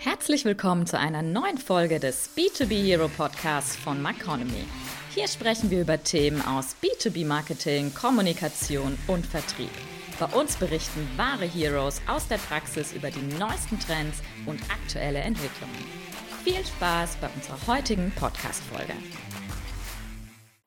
Herzlich willkommen zu einer neuen Folge des B2B Hero Podcasts von Maconomy. Hier sprechen wir über Themen aus B2B Marketing, Kommunikation und Vertrieb. Bei uns berichten wahre Heroes aus der Praxis über die neuesten Trends und aktuelle Entwicklungen. Viel Spaß bei unserer heutigen Podcast-Folge.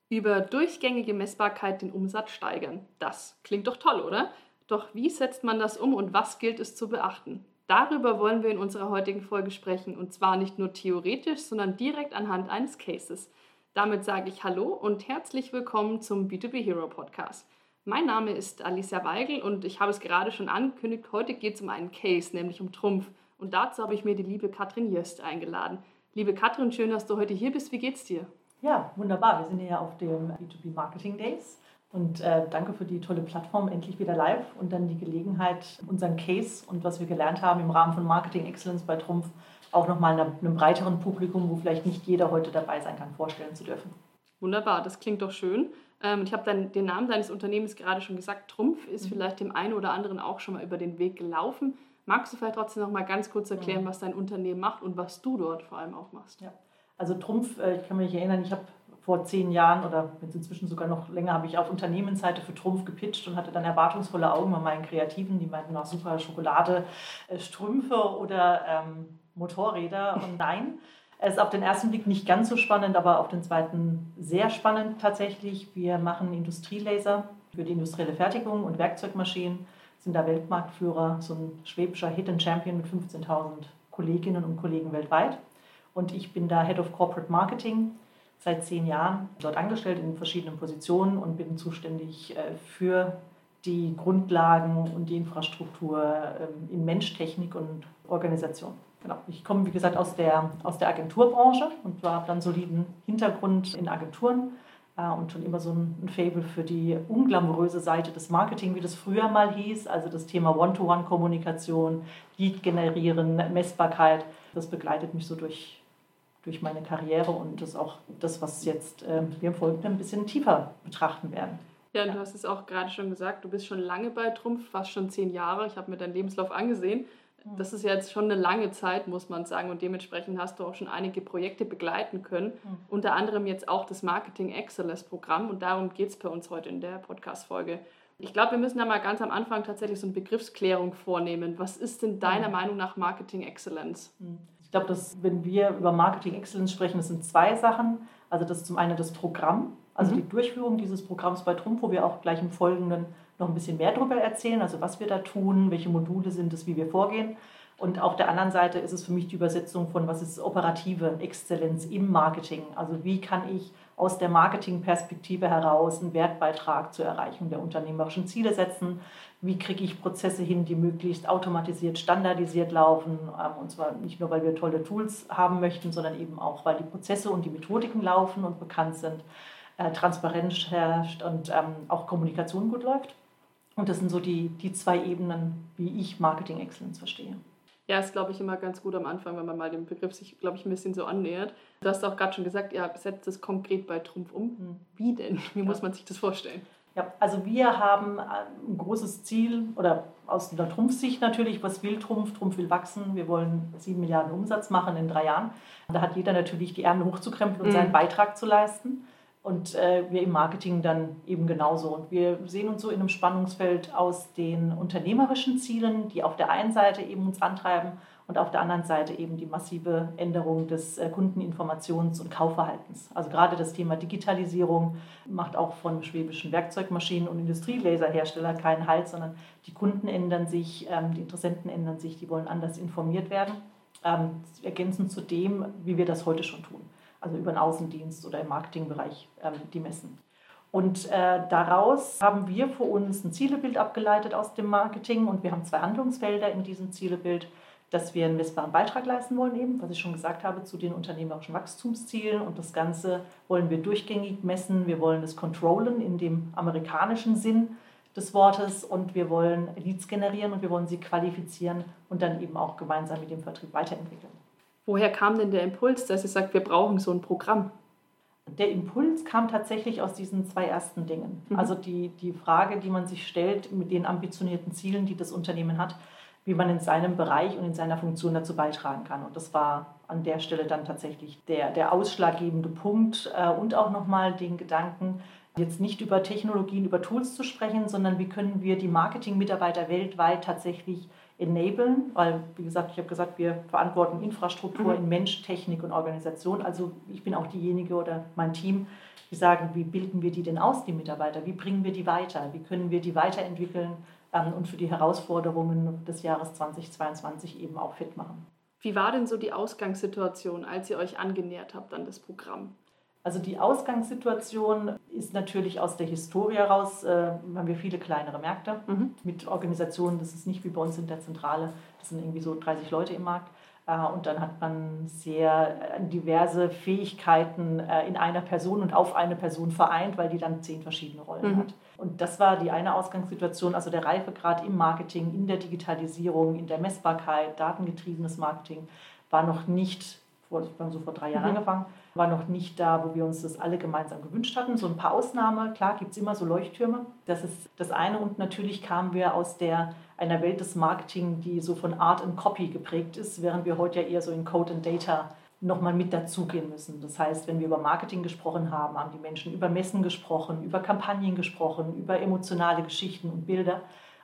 Über durchgängige Messbarkeit den Umsatz steigern. Das klingt doch toll, oder? Doch wie setzt man das um und was gilt es zu beachten? Darüber wollen wir in unserer heutigen Folge sprechen und zwar nicht nur theoretisch, sondern direkt anhand eines Cases. Damit sage ich Hallo und herzlich willkommen zum B2B Hero Podcast. Mein Name ist Alicia Weigel und ich habe es gerade schon angekündigt, heute geht es um einen Case, nämlich um Trumpf. Und dazu habe ich mir die liebe Katrin Jöst eingeladen. Liebe Katrin, schön, dass du heute hier bist. Wie geht's dir? Ja, wunderbar. Wir sind hier auf dem B2B Marketing Days und äh, danke für die tolle Plattform, endlich wieder live und dann die Gelegenheit, unseren Case und was wir gelernt haben im Rahmen von Marketing Excellence bei Trumpf auch nochmal einem, einem breiteren Publikum, wo vielleicht nicht jeder heute dabei sein kann, vorstellen zu dürfen. Wunderbar, das klingt doch schön. Ähm, ich habe dann den Namen deines Unternehmens gerade schon gesagt. Trumpf ist mhm. vielleicht dem einen oder anderen auch schon mal über den Weg gelaufen. Magst du vielleicht trotzdem noch mal ganz kurz erklären, mhm. was dein Unternehmen macht und was du dort vor allem auch machst? Ja. Also Trumpf, äh, ich kann mich erinnern, ich habe vor zehn Jahren oder jetzt inzwischen sogar noch länger habe ich auf Unternehmensseite für Trumpf gepitcht und hatte dann erwartungsvolle Augen bei meinen Kreativen, die meinten auch super Schokolade, äh, Strümpfe oder ähm, Motorräder. Und nein, es ist auf den ersten Blick nicht ganz so spannend, aber auf den zweiten sehr spannend tatsächlich. Wir machen Industrielaser für die industrielle Fertigung und Werkzeugmaschinen, sind da Weltmarktführer, so ein schwäbischer Hidden Champion mit 15.000 Kolleginnen und Kollegen weltweit. Und ich bin da Head of Corporate Marketing seit zehn Jahren dort angestellt in verschiedenen Positionen und bin zuständig äh, für die Grundlagen und die Infrastruktur ähm, in Mensch, Technik und Organisation. Genau. Ich komme, wie gesagt, aus der, aus der Agenturbranche und habe dann soliden Hintergrund in Agenturen äh, und schon immer so ein, Fable für die unglamouröse Seite des Marketing, wie das früher mal hieß, also das Thema One-to-One-Kommunikation, Lead generieren, Messbarkeit. Das begleitet mich so durch, durch meine Karriere und das auch das, was jetzt äh, wir im Folgenden ein bisschen tiefer betrachten werden. Ja, und du hast es auch gerade schon gesagt, du bist schon lange bei Trumpf, fast schon zehn Jahre. Ich habe mir deinen Lebenslauf angesehen. Mhm. Das ist jetzt schon eine lange Zeit, muss man sagen. Und dementsprechend hast du auch schon einige Projekte begleiten können. Mhm. Unter anderem jetzt auch das Marketing Excellence Programm. Und darum geht es bei uns heute in der Podcast-Folge. Ich glaube, wir müssen da mal ganz am Anfang tatsächlich so eine Begriffsklärung vornehmen. Was ist denn deiner mhm. Meinung nach Marketing Excellence? Ich glaube, dass wenn wir über Marketing Excellence sprechen, das sind zwei Sachen. Also das ist zum einen das Programm, also mhm. die Durchführung dieses Programms bei Trumpf, wo wir auch gleich im Folgenden noch ein bisschen mehr darüber erzählen, also was wir da tun, welche Module sind es, wie wir vorgehen. Und auf der anderen Seite ist es für mich die Übersetzung von, was ist operative Exzellenz im Marketing. Also wie kann ich aus der Marketingperspektive heraus einen Wertbeitrag zur Erreichung der unternehmerischen Ziele setzen? Wie kriege ich Prozesse hin, die möglichst automatisiert, standardisiert laufen? Ähm, und zwar nicht nur, weil wir tolle Tools haben möchten, sondern eben auch, weil die Prozesse und die Methodiken laufen und bekannt sind, äh, Transparenz herrscht und ähm, auch Kommunikation gut läuft. Und das sind so die, die zwei Ebenen, wie ich Marketing Excellence verstehe. Ja, ist, glaube ich, immer ganz gut am Anfang, wenn man mal den Begriff sich, glaube ich, ein bisschen so annähert. Du hast auch gerade schon gesagt, ihr setzt es konkret bei Trumpf um. Hm. Wie denn? Wie ja. muss man sich das vorstellen? Ja, also wir haben ein großes Ziel, oder aus der Trumpfsicht natürlich, was will Trumpf? Trumpf will wachsen. Wir wollen sieben Milliarden Umsatz machen in drei Jahren. Da hat jeder natürlich die Ärmel hochzukrempeln und mhm. seinen Beitrag zu leisten. Und äh, wir im Marketing dann eben genauso. Und wir sehen uns so in einem Spannungsfeld aus den unternehmerischen Zielen, die auf der einen Seite eben uns antreiben und auf der anderen Seite eben die massive Änderung des äh, Kundeninformations- und Kaufverhaltens. Also gerade das Thema Digitalisierung macht auch von schwäbischen Werkzeugmaschinen und Industrielaserhersteller keinen Halt, sondern die Kunden ändern sich, ähm, die Interessenten ändern sich, die wollen anders informiert werden. Ähm, ergänzend zu dem, wie wir das heute schon tun also über den Außendienst oder im Marketingbereich ähm, die messen. Und äh, daraus haben wir für uns ein Zielebild abgeleitet aus dem Marketing und wir haben zwei Handlungsfelder in diesem Zielebild, dass wir einen messbaren Beitrag leisten wollen, eben, was ich schon gesagt habe, zu den unternehmerischen Wachstumszielen. Und das Ganze wollen wir durchgängig messen. Wir wollen es controllen in dem amerikanischen Sinn des Wortes und wir wollen Leads generieren und wir wollen sie qualifizieren und dann eben auch gemeinsam mit dem Vertrieb weiterentwickeln. Woher kam denn der Impuls, dass ihr sagt, wir brauchen so ein Programm? Der Impuls kam tatsächlich aus diesen zwei ersten Dingen. Mhm. Also die, die Frage, die man sich stellt mit den ambitionierten Zielen, die das Unternehmen hat, wie man in seinem Bereich und in seiner Funktion dazu beitragen kann. Und das war an der Stelle dann tatsächlich der, der ausschlaggebende Punkt äh, und auch nochmal den Gedanken, jetzt nicht über Technologien, über Tools zu sprechen, sondern wie können wir die Marketing-Mitarbeiter weltweit tatsächlich enablen, weil, wie gesagt, ich habe gesagt, wir verantworten Infrastruktur mhm. in Mensch, Technik und Organisation. Also ich bin auch diejenige oder mein Team, die sagen, wie bilden wir die denn aus, die Mitarbeiter? Wie bringen wir die weiter? Wie können wir die weiterentwickeln ähm, und für die Herausforderungen des Jahres 2022 eben auch fit machen? Wie war denn so die Ausgangssituation, als ihr euch angenähert habt an das Programm? Also die Ausgangssituation ist natürlich aus der Historie heraus, äh, haben wir viele kleinere Märkte mhm. mit Organisationen, das ist nicht wie bei uns in der Zentrale, das sind irgendwie so 30 Leute im Markt. Äh, und dann hat man sehr äh, diverse Fähigkeiten äh, in einer Person und auf eine Person vereint, weil die dann zehn verschiedene Rollen mhm. hat. Und das war die eine Ausgangssituation, also der Reifegrad im Marketing, in der Digitalisierung, in der Messbarkeit, datengetriebenes Marketing war noch nicht, vor, wir haben so vor drei Jahren mhm. angefangen, war noch nicht da, wo wir uns das alle gemeinsam gewünscht hatten. So ein paar Ausnahmen, klar gibt es immer so Leuchttürme. Das ist das eine. Und natürlich kamen wir aus der, einer Welt des Marketing, die so von Art and Copy geprägt ist, während wir heute ja eher so in Code and Data nochmal mit dazugehen müssen. Das heißt, wenn wir über Marketing gesprochen haben, haben die Menschen über Messen gesprochen, über Kampagnen gesprochen, über emotionale Geschichten und Bilder.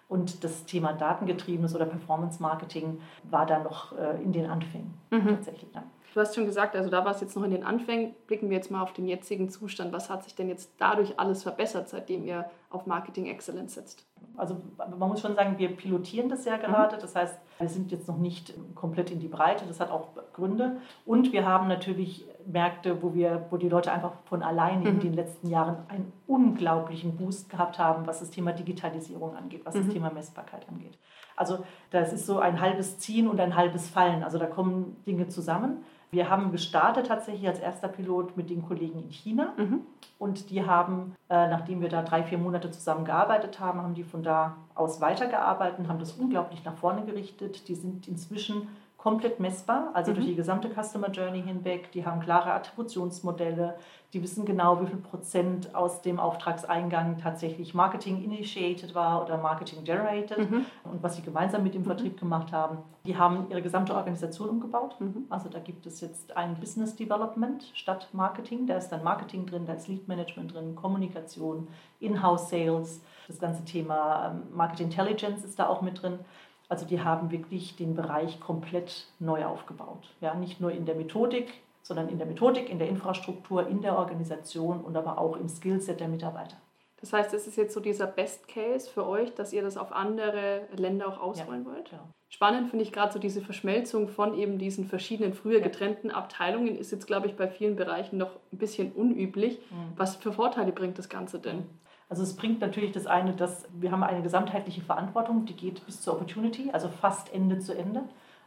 Und das Thema datengetriebenes oder Performance Marketing war da noch äh, in den Anfängen mhm. tatsächlich. Ja. Du hast schon gesagt, also da war es jetzt noch in den Anfängen. Blicken wir jetzt mal auf den jetzigen Zustand. Was hat sich denn jetzt dadurch alles verbessert, seitdem ihr auf Marketing Excellence setzt? Also man muss schon sagen, wir pilotieren das ja gerade. Mhm. Das heißt, wir sind jetzt noch nicht komplett in die Breite. Das hat auch Gründe. Und wir haben natürlich Märkte, wo, wir, wo die Leute einfach von alleine mhm. in den letzten Jahren einen unglaublichen Boost gehabt haben, was das Thema Digitalisierung angeht, was mhm. das Thema Messbarkeit angeht. Also das ist so ein halbes Ziehen und ein halbes Fallen. Also da kommen Dinge zusammen. Wir haben gestartet tatsächlich als erster Pilot mit den Kollegen in China mhm. und die haben, äh, nachdem wir da drei, vier Monate zusammen gearbeitet haben, haben die von da aus weitergearbeitet und haben das unglaublich nach vorne gerichtet. Die sind inzwischen komplett messbar, also mhm. durch die gesamte Customer Journey hinweg. Die haben klare Attributionsmodelle, die wissen genau, wie viel Prozent aus dem Auftragseingang tatsächlich Marketing initiated war oder Marketing generated mhm. und was sie gemeinsam mit dem mhm. Vertrieb gemacht haben. Die haben ihre gesamte Organisation umgebaut. Mhm. Also da gibt es jetzt ein Business Development statt Marketing. Da ist dann Marketing drin, da ist Lead Management drin, Kommunikation, In-house Sales. Das ganze Thema ähm, Market Intelligence ist da auch mit drin. Also die haben wirklich den Bereich komplett neu aufgebaut. Ja, nicht nur in der Methodik, sondern in der Methodik, in der Infrastruktur, in der Organisation und aber auch im Skillset der Mitarbeiter. Das heißt, es ist jetzt so dieser Best Case für euch, dass ihr das auf andere Länder auch ausrollen ja, wollt? Ja. Spannend finde ich gerade so diese Verschmelzung von eben diesen verschiedenen früher getrennten Abteilungen ist jetzt, glaube ich, bei vielen Bereichen noch ein bisschen unüblich. Mhm. Was für Vorteile bringt das Ganze denn? Also es bringt natürlich das eine, dass wir haben eine gesamtheitliche Verantwortung, die geht bis zur Opportunity, also fast Ende zu Ende.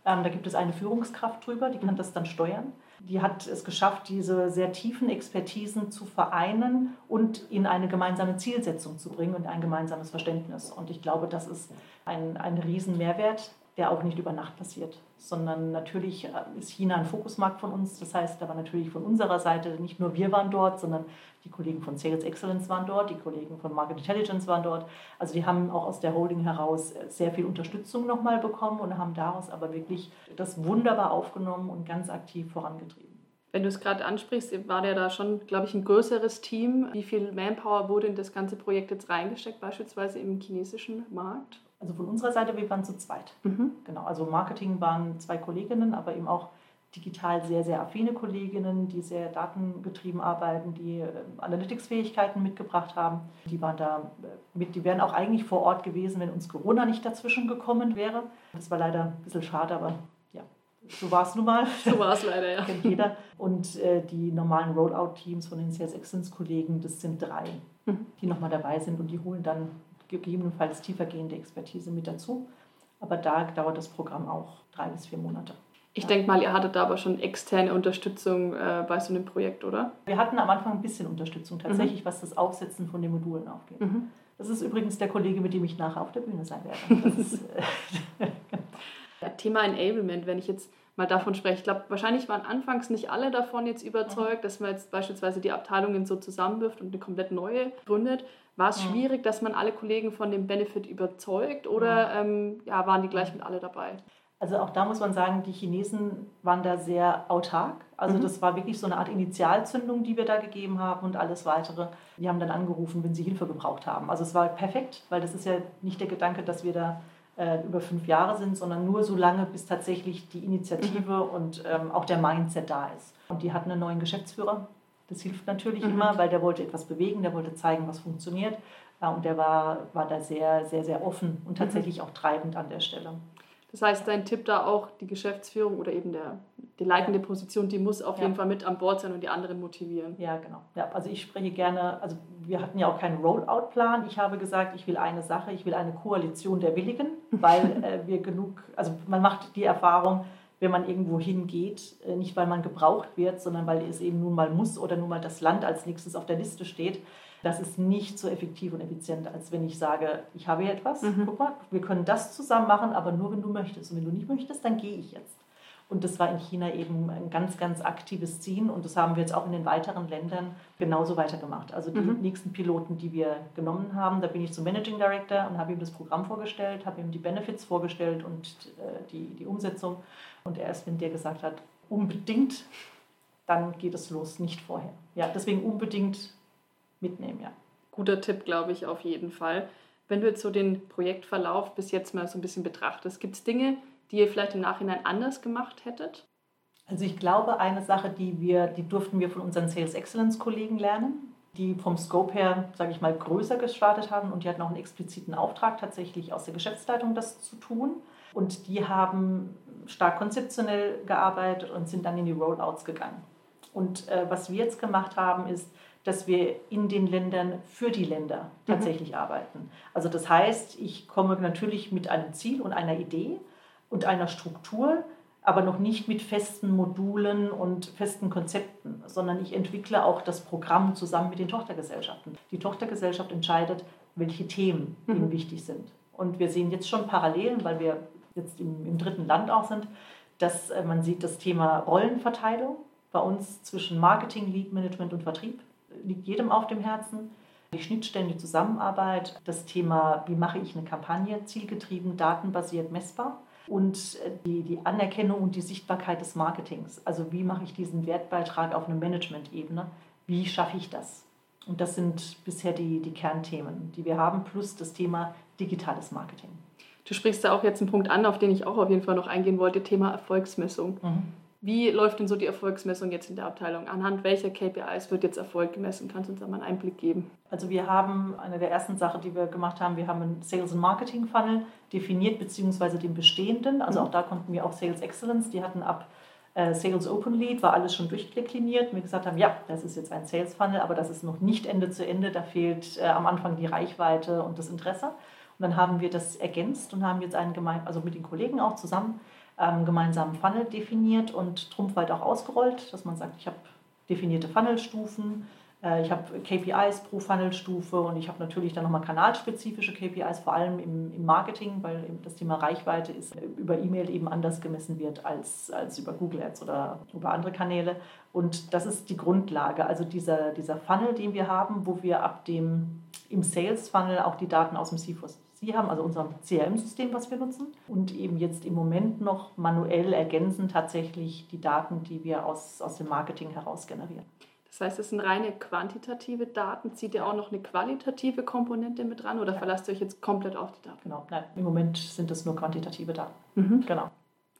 Ähm, da gibt es eine Führungskraft drüber, die kann das dann steuern. Die hat es geschafft, diese sehr tiefen Expertisen zu vereinen und in eine gemeinsame Zielsetzung zu bringen und ein gemeinsames Verständnis. Und ich glaube, das ist ein, ein Riesenmehrwert, der auch nicht über Nacht passiert, sondern natürlich äh, ist China ein Fokusmarkt von uns. Das heißt aber natürlich von unserer Seite, nicht nur wir waren dort, sondern die Kollegen von Sales Excellence waren dort, die Kollegen von Market Intelligence waren dort. Also die haben auch aus der Holding heraus äh, sehr viel Unterstützung nochmal bekommen und haben daraus aber wirklich das wunderbar aufgenommen und ganz aktiv vorangetrieben. Wenn du es gerade ansprichst, war der da schon, glaube ich, ein größeres Team. Wie viel Manpower wurde in das ganze Projekt jetzt reingesteckt, beispielsweise im chinesischen Markt? Also von unserer Seite, wir waren zu zweit. Mhm. Genau, also Marketing waren zwei Kolleginnen, aber eben auch digital sehr, sehr affine Kolleginnen, die sehr datengetrieben arbeiten, die äh, Analytics-Fähigkeiten mitgebracht haben. Die waren da äh, mit, die wären auch eigentlich vor Ort gewesen, wenn uns Corona nicht dazwischen gekommen wäre. Das war leider ein bisschen schade, aber ja, so war es nun mal. So war es leider, ja. Kennt jeder. Und äh, die normalen Rollout-Teams von den Sales Excellence-Kollegen, das sind drei, mhm. die nochmal dabei sind und die holen dann gegebenenfalls tiefergehende Expertise mit dazu. Aber da dauert das Programm auch drei bis vier Monate. Ich ja. denke mal, ihr hattet da aber schon externe Unterstützung äh, bei so einem Projekt, oder? Wir hatten am Anfang ein bisschen Unterstützung tatsächlich, mhm. was das Aufsetzen von den Modulen aufgeht. Mhm. Das ist übrigens der Kollege, mit dem ich nachher auf der Bühne sein werde. Ist, äh, Thema Enablement, wenn ich jetzt mal davon spreche. Ich glaube, wahrscheinlich waren anfangs nicht alle davon jetzt überzeugt, dass man jetzt beispielsweise die Abteilungen so zusammenwirft und eine komplett neue gründet. War es mhm. schwierig, dass man alle Kollegen von dem Benefit überzeugt oder mhm. ähm, ja, waren die gleich mit alle dabei? Also auch da muss man sagen, die Chinesen waren da sehr autark. Also mhm. das war wirklich so eine Art Initialzündung, die wir da gegeben haben und alles weitere. Die haben dann angerufen, wenn sie Hilfe gebraucht haben. Also es war perfekt, weil das ist ja nicht der Gedanke, dass wir da äh, über fünf Jahre sind, sondern nur so lange, bis tatsächlich die Initiative mhm. und ähm, auch der Mindset da ist. Und die hatten einen neuen Geschäftsführer, das hilft natürlich mhm. immer, weil der wollte etwas bewegen, der wollte zeigen, was funktioniert. Und der war, war da sehr, sehr, sehr offen und mhm. tatsächlich auch treibend an der Stelle. Das heißt, dein Tipp da auch, die Geschäftsführung oder eben der, die leitende ja. Position, die muss auf ja. jeden Fall mit an Bord sein und die anderen motivieren. Ja, genau. Ja, also ich spreche gerne, also wir hatten ja auch keinen Rollout-Plan. Ich habe gesagt, ich will eine Sache, ich will eine Koalition der Willigen, weil äh, wir genug, also man macht die Erfahrung, wenn man irgendwo hingeht, äh, nicht weil man gebraucht wird, sondern weil es eben nun mal muss oder nun mal das Land als nächstes auf der Liste steht. Das ist nicht so effektiv und effizient, als wenn ich sage, ich habe hier etwas, mhm. guck mal, wir können das zusammen machen, aber nur wenn du möchtest. Und wenn du nicht möchtest, dann gehe ich jetzt. Und das war in China eben ein ganz, ganz aktives Ziehen und das haben wir jetzt auch in den weiteren Ländern genauso weitergemacht. Also die mhm. nächsten Piloten, die wir genommen haben, da bin ich zum Managing Director und habe ihm das Programm vorgestellt, habe ihm die Benefits vorgestellt und äh, die, die Umsetzung. Und erst wenn der gesagt hat, unbedingt, dann geht es los, nicht vorher. Ja, deswegen unbedingt mitnehmen, ja. Guter Tipp, glaube ich, auf jeden Fall. Wenn du jetzt so den Projektverlauf bis jetzt mal so ein bisschen betrachtest, gibt es Dinge, die ihr vielleicht im Nachhinein anders gemacht hättet? Also ich glaube, eine Sache, die wir, die durften wir von unseren Sales Excellence Kollegen lernen, die vom Scope her, sage ich mal, größer gestartet haben und die hatten auch einen expliziten Auftrag, tatsächlich aus der Geschäftsleitung das zu tun. Und die haben stark konzeptionell gearbeitet und sind dann in die Rollouts gegangen. Und äh, was wir jetzt gemacht haben, ist, dass wir in den Ländern für die Länder mhm. tatsächlich mhm. arbeiten. Also das heißt, ich komme natürlich mit einem Ziel und einer Idee und einer Struktur, aber noch nicht mit festen Modulen und festen Konzepten, sondern ich entwickle auch das Programm zusammen mit den Tochtergesellschaften. Die Tochtergesellschaft entscheidet, welche Themen mhm. ihnen wichtig sind. Und wir sehen jetzt schon Parallelen, weil wir jetzt im, im dritten Land auch sind, dass äh, man sieht das Thema Rollenverteilung bei uns zwischen Marketing, Lead Management und Vertrieb liegt jedem auf dem Herzen. Die Schnittstellen, die Zusammenarbeit, das Thema, wie mache ich eine Kampagne, zielgetrieben, datenbasiert, messbar und äh, die, die Anerkennung und die Sichtbarkeit des Marketings. Also wie mache ich diesen Wertbeitrag auf einer Management-Ebene? Wie schaffe ich das? Und das sind bisher die, die Kernthemen, die wir haben, plus das Thema digitales Marketing. Du sprichst da auch jetzt einen Punkt an, auf den ich auch auf jeden Fall noch eingehen wollte, Thema Erfolgsmessung. Mhm. Wie läuft denn so die Erfolgsmessung jetzt in der Abteilung? Anhand welcher KPIs wird jetzt Erfolg gemessen? Kannst du uns da mal einen Einblick geben? Also wir haben, eine der ersten Sachen, die wir gemacht haben, wir haben einen Sales- und Marketing-Funnel definiert, beziehungsweise den bestehenden. Also mhm. auch da konnten wir auch Sales Excellence, die hatten ab äh, Sales Open Lead, war alles schon durchdekliniert. Wir gesagt haben, ja, das ist jetzt ein Sales Funnel, aber das ist noch nicht Ende zu Ende. Da fehlt äh, am Anfang die Reichweite und das Interesse. Und dann haben wir das ergänzt und haben jetzt einen gemein, also mit den Kollegen auch zusammen ähm, gemeinsamen Funnel definiert und Trumpfwald auch ausgerollt, dass man sagt, ich habe definierte Funnelstufen, äh, ich habe KPIs pro Funnelstufe und ich habe natürlich dann nochmal kanalspezifische KPIs, vor allem im, im Marketing, weil das Thema Reichweite ist über E-Mail eben anders gemessen wird als, als über Google Ads oder über andere Kanäle. Und das ist die Grundlage, also dieser, dieser Funnel, den wir haben, wo wir ab dem im Sales Funnel auch die Daten aus dem CFOS Sie haben, also unser CRM-System, was wir nutzen, und eben jetzt im Moment noch manuell ergänzen tatsächlich die Daten, die wir aus, aus dem Marketing heraus generieren. Das heißt, es sind reine quantitative Daten. Zieht ihr auch noch eine qualitative Komponente mit dran oder ja. verlasst ihr euch jetzt komplett auf die Daten? Genau, nein, im Moment sind es nur quantitative Daten. Mhm. Genau.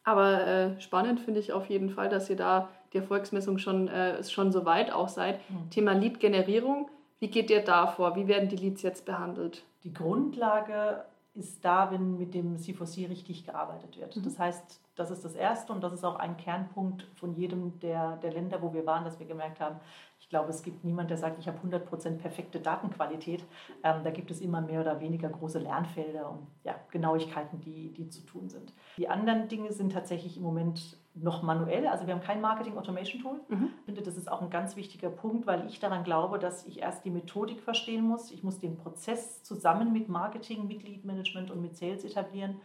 Aber äh, spannend finde ich auf jeden Fall, dass ihr da die Erfolgsmessung schon, äh, schon so weit auch seid. Mhm. Thema Lead-Generierung. Wie geht ihr da vor? Wie werden die Leads jetzt behandelt? Die Grundlage ist da, wenn mit dem C4C richtig gearbeitet wird. Mhm. Das heißt, das ist das Erste und das ist auch ein Kernpunkt von jedem der, der Länder, wo wir waren, dass wir gemerkt haben, ich glaube, es gibt niemanden, der sagt, ich habe 100% perfekte Datenqualität. Ähm, da gibt es immer mehr oder weniger große Lernfelder und ja, Genauigkeiten, die, die zu tun sind. Die anderen Dinge sind tatsächlich im Moment noch manuell. Also wir haben kein Marketing Automation Tool. Mhm. Ich finde, das ist auch ein ganz wichtiger Punkt, weil ich daran glaube, dass ich erst die Methodik verstehen muss. Ich muss den Prozess zusammen mit Marketing, mit Lead Management und mit Sales etablieren.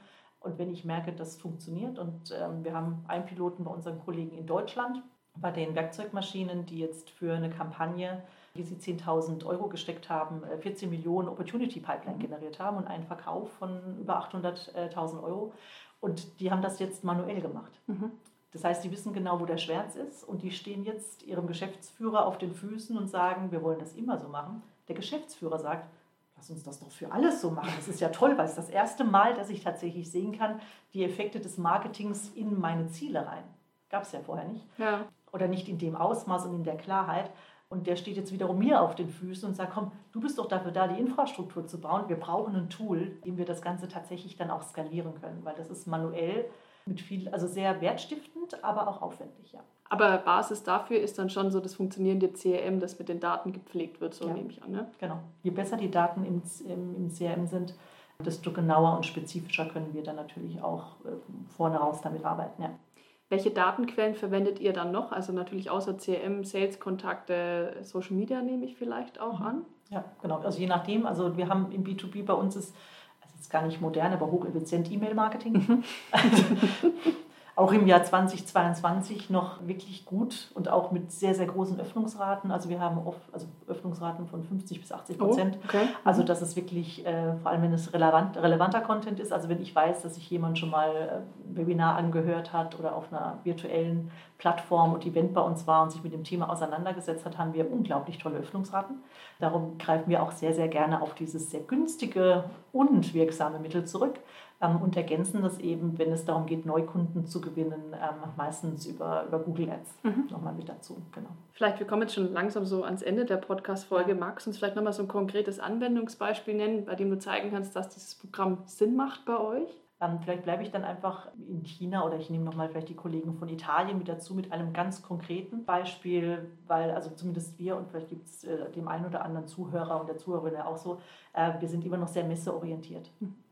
Und wenn ich merke, das funktioniert und ähm, wir haben einen Piloten bei unseren Kollegen in Deutschland, bei den Werkzeugmaschinen, die jetzt für eine Kampagne die sie 10.000 Euro gesteckt haben, 14 äh, Millionen Opportunity Pipeline mhm. generiert haben und einen Verkauf von über 800.000 Euro. Und die haben das jetzt manuell gemacht. Mhm. Das heißt, die wissen genau, wo der Schmerz ist und die stehen jetzt ihrem Geschäftsführer auf den Füßen und sagen, wir wollen das immer so machen. Der Geschäftsführer sagt, lass uns das doch für alles so machen. Das ist ja toll, weil es das erste Mal, dass ich tatsächlich sehen kann, die Effekte des Marketings in meine Ziele rein. Gab es ja vorher nicht. Ja. Oder nicht in dem Ausmaß und in der Klarheit. Und der steht jetzt wiederum mir auf den Füßen und sagt, komm, du bist doch dafür da, die Infrastruktur zu bauen. Wir brauchen ein Tool, dem wir das Ganze tatsächlich dann auch skalieren können, weil das ist manuell mit viel, also sehr wertstiftend, aber auch aufwendig, ja. Aber Basis dafür ist dann schon so das funktionierende CRM, das mit den Daten gepflegt wird, so ja. nehme ich an. Ne? Genau. Je besser die Daten im, im, im CRM sind, desto genauer und spezifischer können wir dann natürlich auch äh, vorne raus damit arbeiten. Ja. Welche Datenquellen verwendet ihr dann noch? Also natürlich außer CRM, Sales-Kontakte, Social Media nehme ich vielleicht auch mhm. an. Ja, genau. Also je nachdem. Also wir haben im B2B bei uns ist, ist gar nicht modern, aber hocheffizient E-Mail-Marketing. Mhm. auch im Jahr 2022 noch wirklich gut und auch mit sehr, sehr großen Öffnungsraten. Also wir haben oft, also Öffnungsraten von 50 bis 80 Prozent. Oh, okay. Also das ist wirklich, äh, vor allem wenn es relevant, relevanter Content ist, also wenn ich weiß, dass sich jemand schon mal äh, ein Webinar angehört hat oder auf einer virtuellen Plattform und Event bei uns war und sich mit dem Thema auseinandergesetzt hat, haben wir unglaublich tolle Öffnungsraten. Darum greifen wir auch sehr, sehr gerne auf dieses sehr günstige und wirksame Mittel zurück und ergänzen das eben, wenn es darum geht, Neukunden zu gewinnen, ähm, meistens über, über Google Ads mhm. nochmal mit dazu. Genau. Vielleicht, wir kommen jetzt schon langsam so ans Ende der Podcast-Folge. Magst du uns vielleicht nochmal so ein konkretes Anwendungsbeispiel nennen, bei dem du zeigen kannst, dass dieses Programm Sinn macht bei euch? Ähm, vielleicht bleibe ich dann einfach in China oder ich nehme nochmal vielleicht die Kollegen von Italien mit dazu mit einem ganz konkreten Beispiel, weil also zumindest wir und vielleicht gibt es äh, dem einen oder anderen Zuhörer und der Zuhörerin auch so, äh, wir sind immer noch sehr messeorientiert.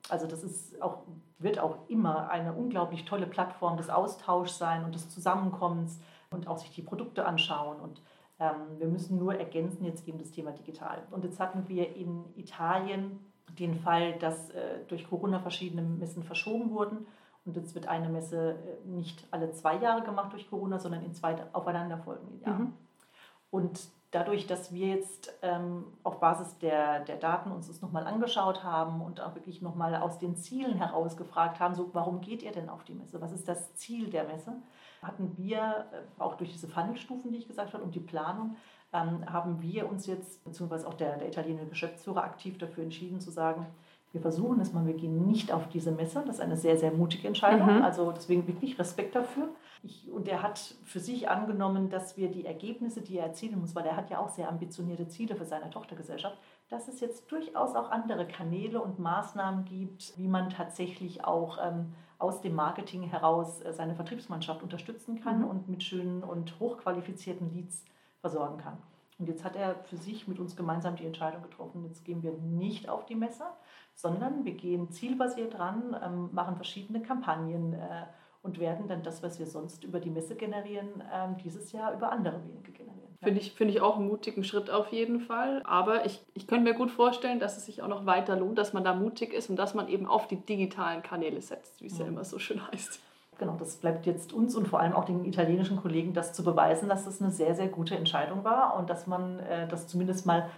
Also das ist auch, wird auch immer eine unglaublich tolle Plattform des Austauschs sein und des Zusammenkommens und auch sich die Produkte anschauen und ähm, wir müssen nur ergänzen jetzt eben das Thema digital. Und jetzt hatten wir in Italien den Fall, dass äh, durch Corona verschiedene Messen verschoben wurden. Und jetzt wird eine Messe äh, nicht alle zwei Jahre gemacht durch Corona, sondern in zwei aufeinanderfolgenden Jahren. Mhm. Und dadurch, dass wir jetzt ähm, auf Basis der, der Daten uns das nochmal angeschaut haben und auch wirklich nochmal aus den Zielen heraus gefragt haben, so warum geht ihr denn auf die Messe? Was ist das Ziel der Messe? Hatten wir äh, auch durch diese Funnelstufen, die ich gesagt habe, und die Planung, ähm, haben wir uns jetzt, beziehungsweise auch der, der italienische Geschäftsführer, aktiv dafür entschieden zu sagen, wir versuchen es mal, wir gehen nicht auf diese Messe. Das ist eine sehr, sehr mutige Entscheidung. Mhm. Also deswegen wirklich Respekt dafür. Ich, und er hat für sich angenommen, dass wir die Ergebnisse, die er erzielen muss, weil er hat ja auch sehr ambitionierte Ziele für seine Tochtergesellschaft, dass es jetzt durchaus auch andere Kanäle und Maßnahmen gibt, wie man tatsächlich auch ähm, aus dem Marketing heraus äh, seine Vertriebsmannschaft unterstützen kann mhm. und mit schönen und hochqualifizierten Leads versorgen kann. Und jetzt hat er für sich mit uns gemeinsam die Entscheidung getroffen, jetzt gehen wir nicht auf die Messe, sondern wir gehen zielbasiert ran, ähm, machen verschiedene Kampagnen äh, und werden dann das, was wir sonst über die Messe generieren, ähm, dieses Jahr über andere Wege generieren. Finde ich, find ich auch einen mutigen Schritt auf jeden Fall. Aber ich, ich könnte mir gut vorstellen, dass es sich auch noch weiter lohnt, dass man da mutig ist und dass man eben auf die digitalen Kanäle setzt, wie es ja, ja immer so schön heißt. Genau, das bleibt jetzt uns und vor allem auch den italienischen Kollegen, das zu beweisen, dass das eine sehr, sehr gute Entscheidung war und dass man äh, das zumindest mal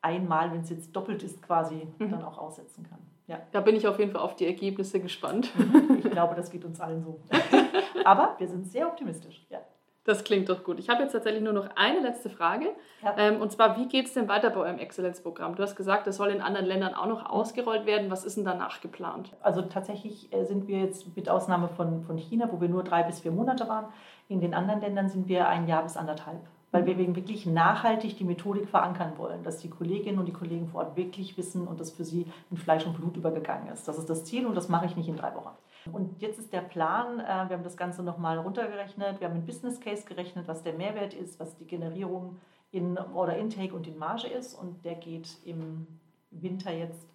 einmal, wenn es jetzt doppelt ist, quasi mhm. dann auch aussetzen kann. Ja. Da bin ich auf jeden Fall auf die Ergebnisse gespannt. Ich glaube, das geht uns allen so. Aber wir sind sehr optimistisch. Ja. Das klingt doch gut. Ich habe jetzt tatsächlich nur noch eine letzte Frage. Ja. Ähm, und zwar, wie geht es denn weiter bei eurem Exzellenzprogramm? Du hast gesagt, das soll in anderen Ländern auch noch ausgerollt werden. Was ist denn danach geplant? Also tatsächlich äh, sind wir jetzt mit Ausnahme von, von China, wo wir nur drei bis vier Monate waren, in den anderen Ländern sind wir ein Jahr bis anderthalb. Weil wir wirklich nachhaltig die Methodik verankern wollen, dass die Kolleginnen und die Kollegen vor Ort wirklich wissen und das für sie in Fleisch und Blut übergegangen ist. Das ist das Ziel und das mache ich nicht in drei Wochen. Und jetzt ist der Plan, äh, wir haben das Ganze nochmal runtergerechnet, wir haben einen Business Case gerechnet, was der Mehrwert ist, was die Generierung in Order Intake und in Marge ist. Und der geht im Winter jetzt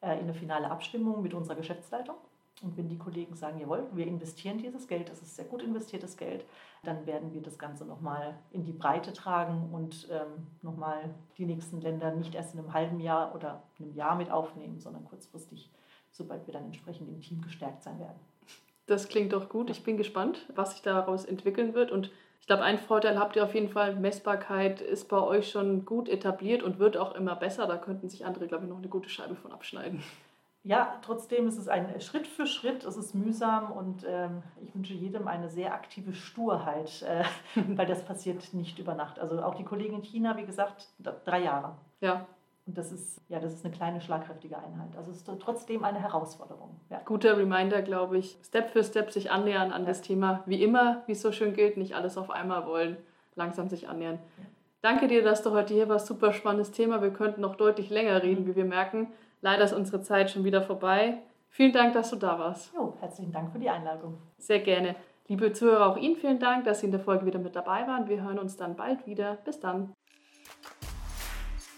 äh, in eine finale Abstimmung mit unserer Geschäftsleitung. Und wenn die Kollegen sagen, jawohl, wir investieren dieses Geld, das ist sehr gut investiertes Geld, dann werden wir das Ganze nochmal in die Breite tragen und ähm, nochmal die nächsten Länder nicht erst in einem halben Jahr oder einem Jahr mit aufnehmen, sondern kurzfristig sobald wir dann entsprechend im Team gestärkt sein werden. Das klingt doch gut. Ich bin gespannt, was sich daraus entwickeln wird. Und ich glaube, ein Vorteil habt ihr auf jeden Fall, Messbarkeit ist bei euch schon gut etabliert und wird auch immer besser. Da könnten sich andere, glaube ich, noch eine gute Scheibe von abschneiden. Ja, trotzdem ist es ein Schritt für Schritt, es ist mühsam und ähm, ich wünsche jedem eine sehr aktive Sturheit, äh, weil das passiert nicht über Nacht. Also auch die Kollegin in China, wie gesagt, drei Jahre. Ja. Und das ist, ja, das ist eine kleine, schlagkräftige Einheit. Also es ist trotzdem eine Herausforderung. Ja. Guter Reminder, glaube ich. Step für Step sich annähern an ja. das Thema. Wie immer, wie es so schön gilt, nicht alles auf einmal wollen, langsam sich annähern. Ja. Danke dir, dass du heute hier warst. Super spannendes Thema. Wir könnten noch deutlich länger reden, wie wir merken. Leider ist unsere Zeit schon wieder vorbei. Vielen Dank, dass du da warst. Jo, herzlichen Dank für die Einladung. Sehr gerne. Liebe Zuhörer, auch Ihnen vielen Dank, dass Sie in der Folge wieder mit dabei waren. Wir hören uns dann bald wieder. Bis dann.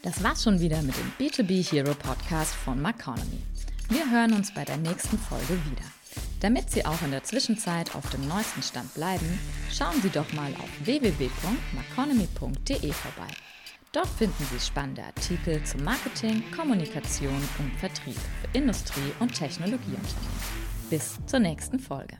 Das war's schon wieder mit dem B2B Hero Podcast von Maconomy. Wir hören uns bei der nächsten Folge wieder. Damit Sie auch in der Zwischenzeit auf dem neuesten Stand bleiben, schauen Sie doch mal auf www.maconomy.de vorbei. Dort finden Sie spannende Artikel zu Marketing, Kommunikation und Vertrieb für Industrie- und Technologieunternehmen. Bis zur nächsten Folge.